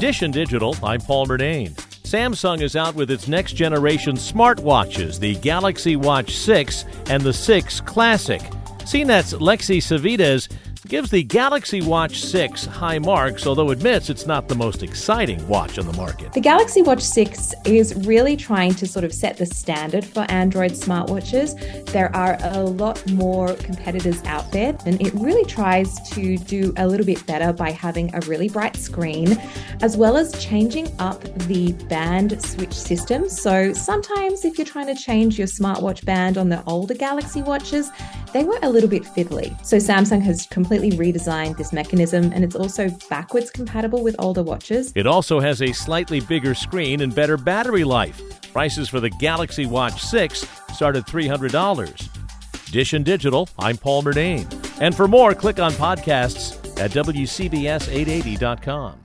Dish and Digital, I'm Paul Murnane. Samsung is out with its next generation smartwatches, the Galaxy Watch 6 and the 6 Classic. CNET's Lexy Savvides gives the Galaxy Watch 6 high marks, although admits it's not the most exciting watch on the market. The Galaxy Watch 6 is really trying to sort of set the standard for Android smartwatches. There are a lot more competitors out there, and it really tries to do a little bit better by having a really bright screen, as well as changing up the band switch system. So sometimes, if you're trying to change your smartwatch band on the older Galaxy watches, they were a little bit fiddly. So Samsung has completely redesigned this mechanism and it's also backwards compatible with older watches. It also has a slightly bigger screen and better battery life. Prices for the Galaxy Watch 6 start at $300. Dish and Digital, I'm Paul Murnane. And for more, click on podcasts at WCBS880.com.